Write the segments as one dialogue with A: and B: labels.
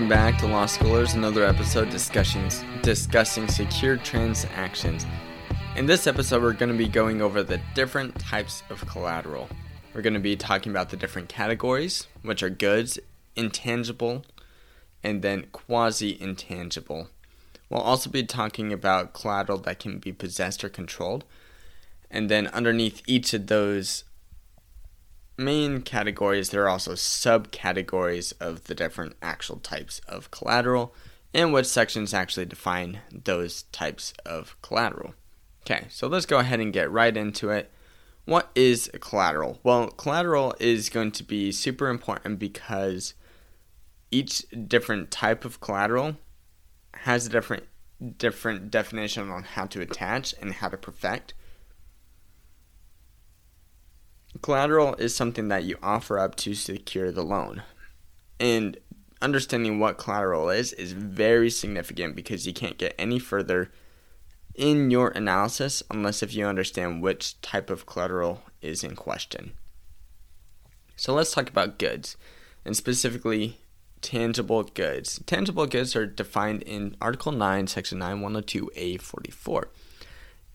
A: Welcome back to Law Schoolers, another episode discussing discussing secure transactions. In this episode, we're going to be going over the different types of collateral. We're going to be talking about the different categories, which are goods, intangible, and then quasi intangible. We'll also be talking about collateral that can be possessed or controlled. And then underneath each of those main categories, there are also subcategories of the different actual types of collateral and which sections actually define those types of collateral. Okay, so let's go ahead and get right into it. What is collateral? Well, collateral is going to be super important because each different type of collateral has a different different definition on how to attach and how to perfect. Collateral is something that you offer up to secure the loan. And understanding what collateral is is very significant because you can't get any further in your analysis unless if you understand which type of collateral is in question. So let's talk about goods and specifically tangible goods. Tangible goods are defined in Article 9, Section 9102A44.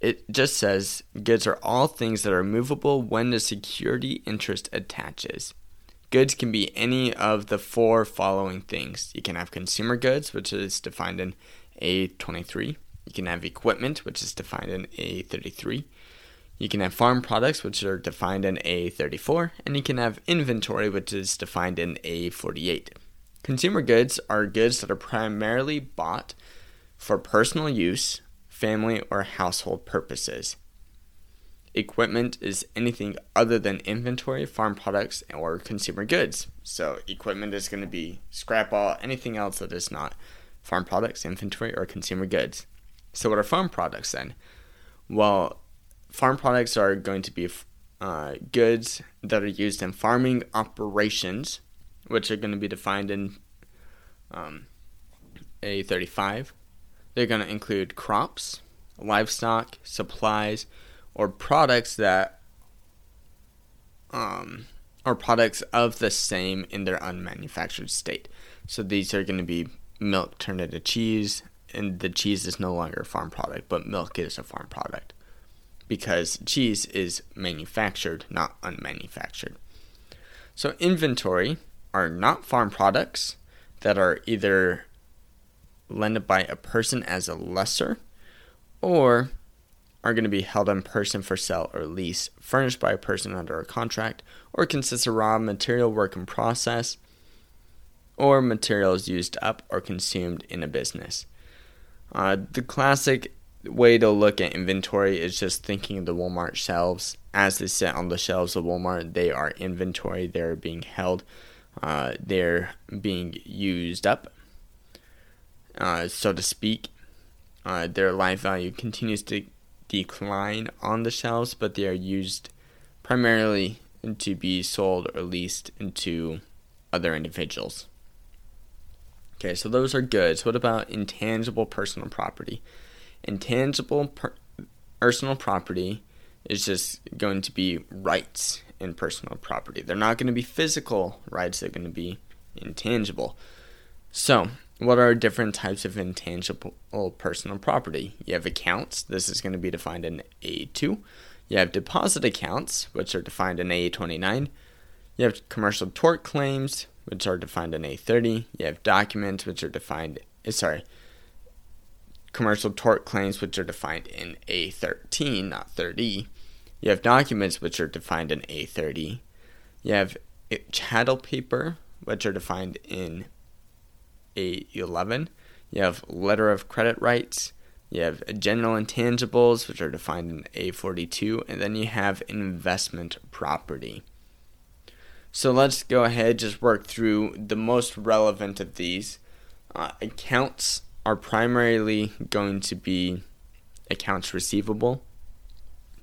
A: It just says goods are all things that are movable when the security interest attaches. Goods can be any of the four following things. You can have consumer goods, which is defined in A23. You can have equipment, which is defined in A33. You can have farm products, which are defined in A34. And you can have inventory, which is defined in A48. Consumer goods are goods that are primarily bought for personal use family, or household purposes. Equipment is anything other than inventory, farm products, or consumer goods. So, equipment is going to be scrap all, anything else that is not farm products, inventory, or consumer goods. So, what are farm products then? Well, farm products are going to be uh, goods that are used in farming operations, which are going to be defined in um, A35. They're going to include crops, livestock, supplies, or products that um, or products of the same in their unmanufactured state. So these are going to be milk turned into cheese, and the cheese is no longer a farm product, but milk is a farm product because cheese is manufactured, not unmanufactured. So inventory are not farm products that are either lended by a person as a lessor or are going to be held in person for sale or lease, furnished by a person under a contract, or consists of raw material work in process, or materials used up or consumed in a business. Uh, the classic way to look at inventory is just thinking of the Walmart shelves. As they sit on the shelves of Walmart, they are inventory, they're being held, uh, they're being used up uh, so to speak. Uh, their life value continues to decline on the shelves, but they are used primarily to be sold or leased into other individuals. Okay, so those are goods. What about intangible personal property? Intangible per- personal property is just going to be rights in personal property. They're not going to be physical rights, they're going to be intangible. So, what are different types of intangible personal property? You have accounts. This is going to be defined in A2. You have deposit accounts, which are defined in A29. You have commercial tort claims, which are defined in A30. You have documents, which are defined, eh, sorry, commercial tort claims, which are defined in A13, not 30. You have documents, which are defined in A30. You have eh, chattel paper, which are defined in a11. You have letter of credit rights. You have general intangibles, which are defined in A42. And then you have investment property. So let's go ahead, just work through the most relevant of these. Uh, accounts are primarily going to be accounts receivable.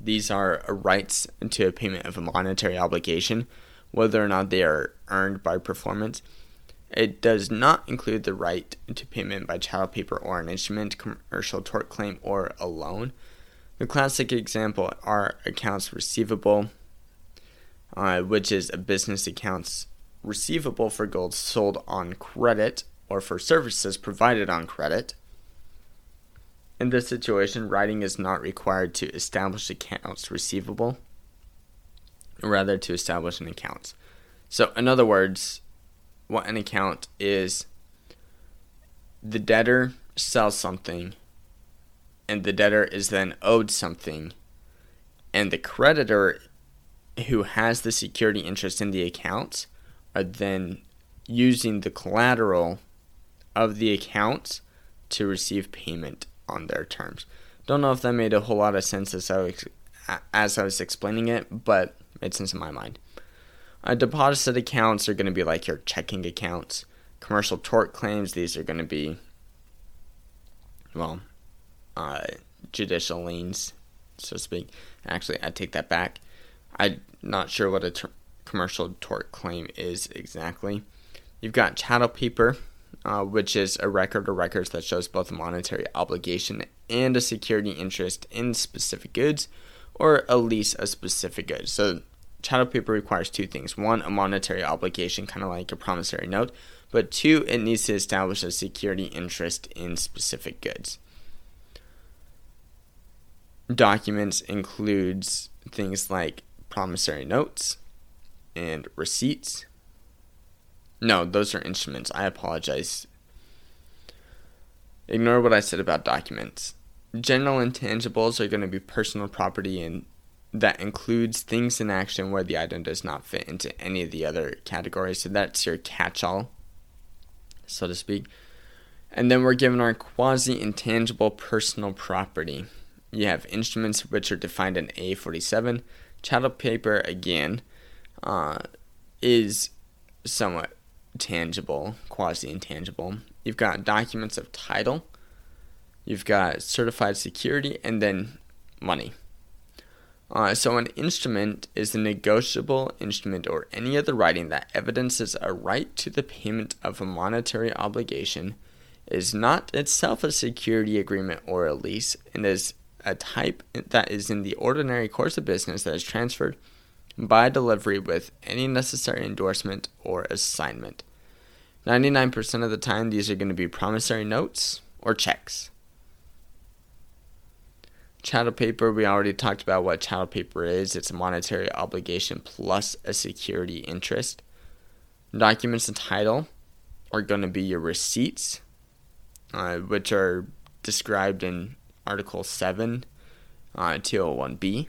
A: These are rights to a payment of a monetary obligation, whether or not they are earned by performance. It does not include the right to payment by chattel paper or an instrument, commercial tort claim, or a loan. The classic example are accounts receivable, uh, which is a business accounts receivable for gold sold on credit or for services provided on credit. In this situation, writing is not required to establish accounts receivable, rather to establish an account. So, in other words, what an account is the debtor sells something and the debtor is then owed something and the creditor who has the security interest in the account are then using the collateral of the account to receive payment on their terms. Don't know if that made a whole lot of sense as I was, as I was explaining it, but made sense in my mind. Uh, deposit accounts are going to be like your checking accounts. Commercial tort claims, these are going to be, well, uh, judicial liens, so to speak. Actually, I take that back. I'm not sure what a ter- commercial tort claim is exactly. You've got chattel paper, uh, which is a record or records that shows both a monetary obligation and a security interest in specific goods or a lease of specific goods. So, chattel paper requires two things one, a monetary obligation, kind of like a promissory note, but two, it needs to establish a security interest in specific goods. Documents includes things like promissory notes and receipts. No, those are instruments. I apologize. Ignore what I said about documents. General intangibles are going to be personal property and that includes things in action where the item does not fit into any of the other categories. So that's your catch all, so to speak. And then we're given our quasi intangible personal property. You have instruments which are defined in A47. Chattel paper, again, uh, is somewhat tangible, quasi intangible. You've got documents of title, you've got certified security, and then money. Uh, so, an instrument is a negotiable instrument or any other writing that evidences a right to the payment of a monetary obligation, is not itself a security agreement or a lease, and is a type that is in the ordinary course of business that is transferred by delivery with any necessary endorsement or assignment. 99% of the time, these are going to be promissory notes or checks. Chattel paper, we already talked about what chattel paper is. It's a monetary obligation plus a security interest. Documents and title are going to be your receipts, uh, which are described in Article 7, uh, 201B.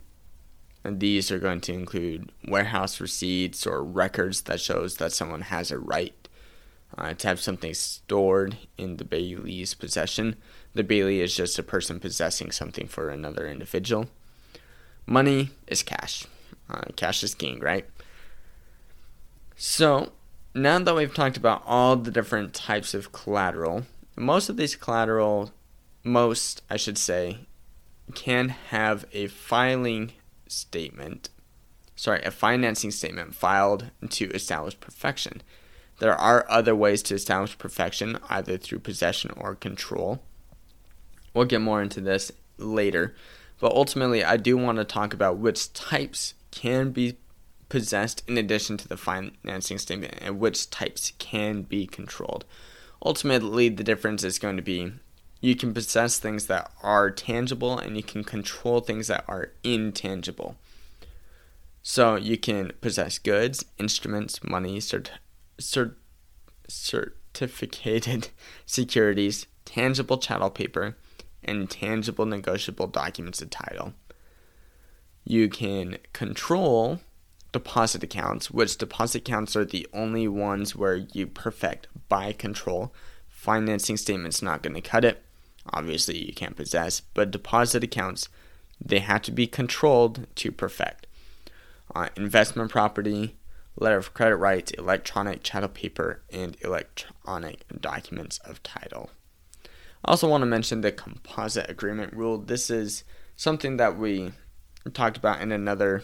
A: And these are going to include warehouse receipts or records that shows that someone has a right uh, to have something stored in the bailee's possession. The bailee is just a person possessing something for another individual. Money is cash. Uh, cash is king, right? So, now that we've talked about all the different types of collateral, most of these collateral most, I should say, can have a filing statement, sorry, a financing statement filed to establish perfection. There are other ways to establish perfection, either through possession or control. We'll get more into this later, but ultimately, I do want to talk about which types can be possessed in addition to the financing statement and which types can be controlled. Ultimately, the difference is going to be you can possess things that are tangible and you can control things that are intangible. So you can possess goods, instruments, money, cert- cert- certificated securities, tangible chattel paper, and tangible negotiable documents of title. You can control deposit accounts, which deposit accounts are the only ones where you perfect by control. Financing statement's not going to cut it obviously you can't possess, but deposit accounts, they have to be controlled to perfect. Uh, investment property, letter of credit rights, electronic chattel paper, and electronic documents of title. I also want to mention the composite agreement rule. This is something that we talked about in another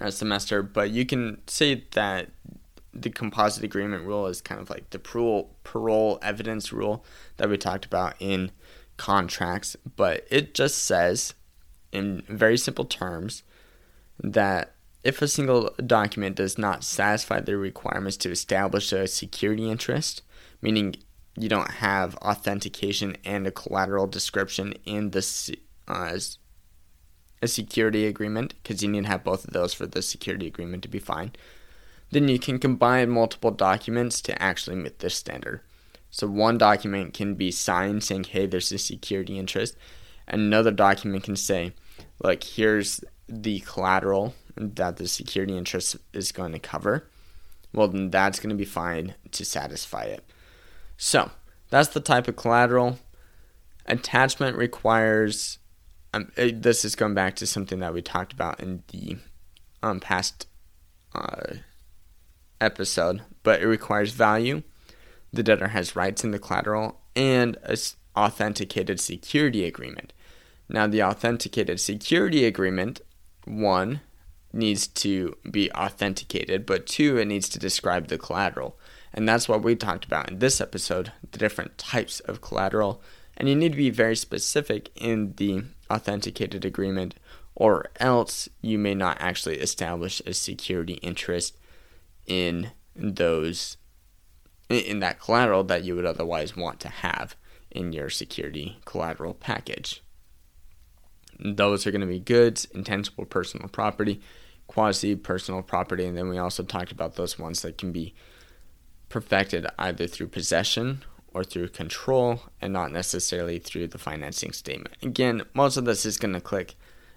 A: uh, semester, but you can say that the composite agreement rule is kind of like the parol, parol evidence rule that we talked about in contracts, but it just says in very simple terms that if a single document does not satisfy the requirements to establish a security interest, meaning you don't have authentication and a collateral description in the uh, a security agreement, because you need to have both of those for the security agreement to be fine, then you can combine multiple documents to actually meet this standard. So one document can be signed saying, hey, there's a security interest. Another document can say, look, here's the collateral that the security interest is going to cover. Well, then that's going to be fine to satisfy it. So that's the type of collateral. Attachment requires. Um, it, this is going back to something that we talked about in the um, past uh, episode, but it requires value the debtor has rights in the collateral, and a authenticated security agreement. Now, the authenticated security agreement, one, needs to be authenticated, but two, it needs to describe the collateral. And that's what we talked about in this episode the different types of collateral. And you need to be very specific in the authenticated agreement, or else you may not actually establish a security interest in those in that collateral that you would otherwise want to have in your security collateral package. Those are going to be goods, intangible personal property, quasi personal property, and then we also talked about those ones that can be perfected either through possession or through control and not necessarily through the financing statement. Again, most of this is going to click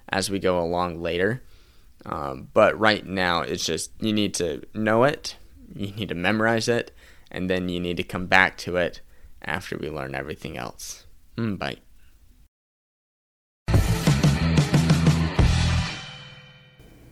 A: as we go along later, um, but right now it's just you need to know it, you need to memorize it, and then you need to come back to it after we learn everything else. Mm, bye.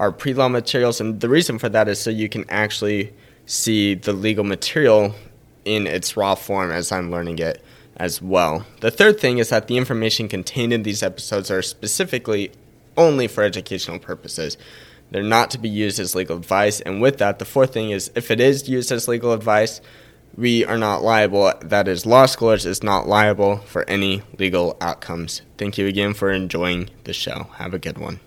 A: are pre law materials, and the reason for that is so you can actually see the legal material in its raw form as I'm learning it as well. The third thing is that the information contained in these episodes are specifically only for educational purposes. They're not to be used as legal advice. And with that, the fourth thing is if it is used as legal advice, we are not liable. That is, Law Schoolers is not liable for any legal outcomes. Thank you again for enjoying the show. Have a good one.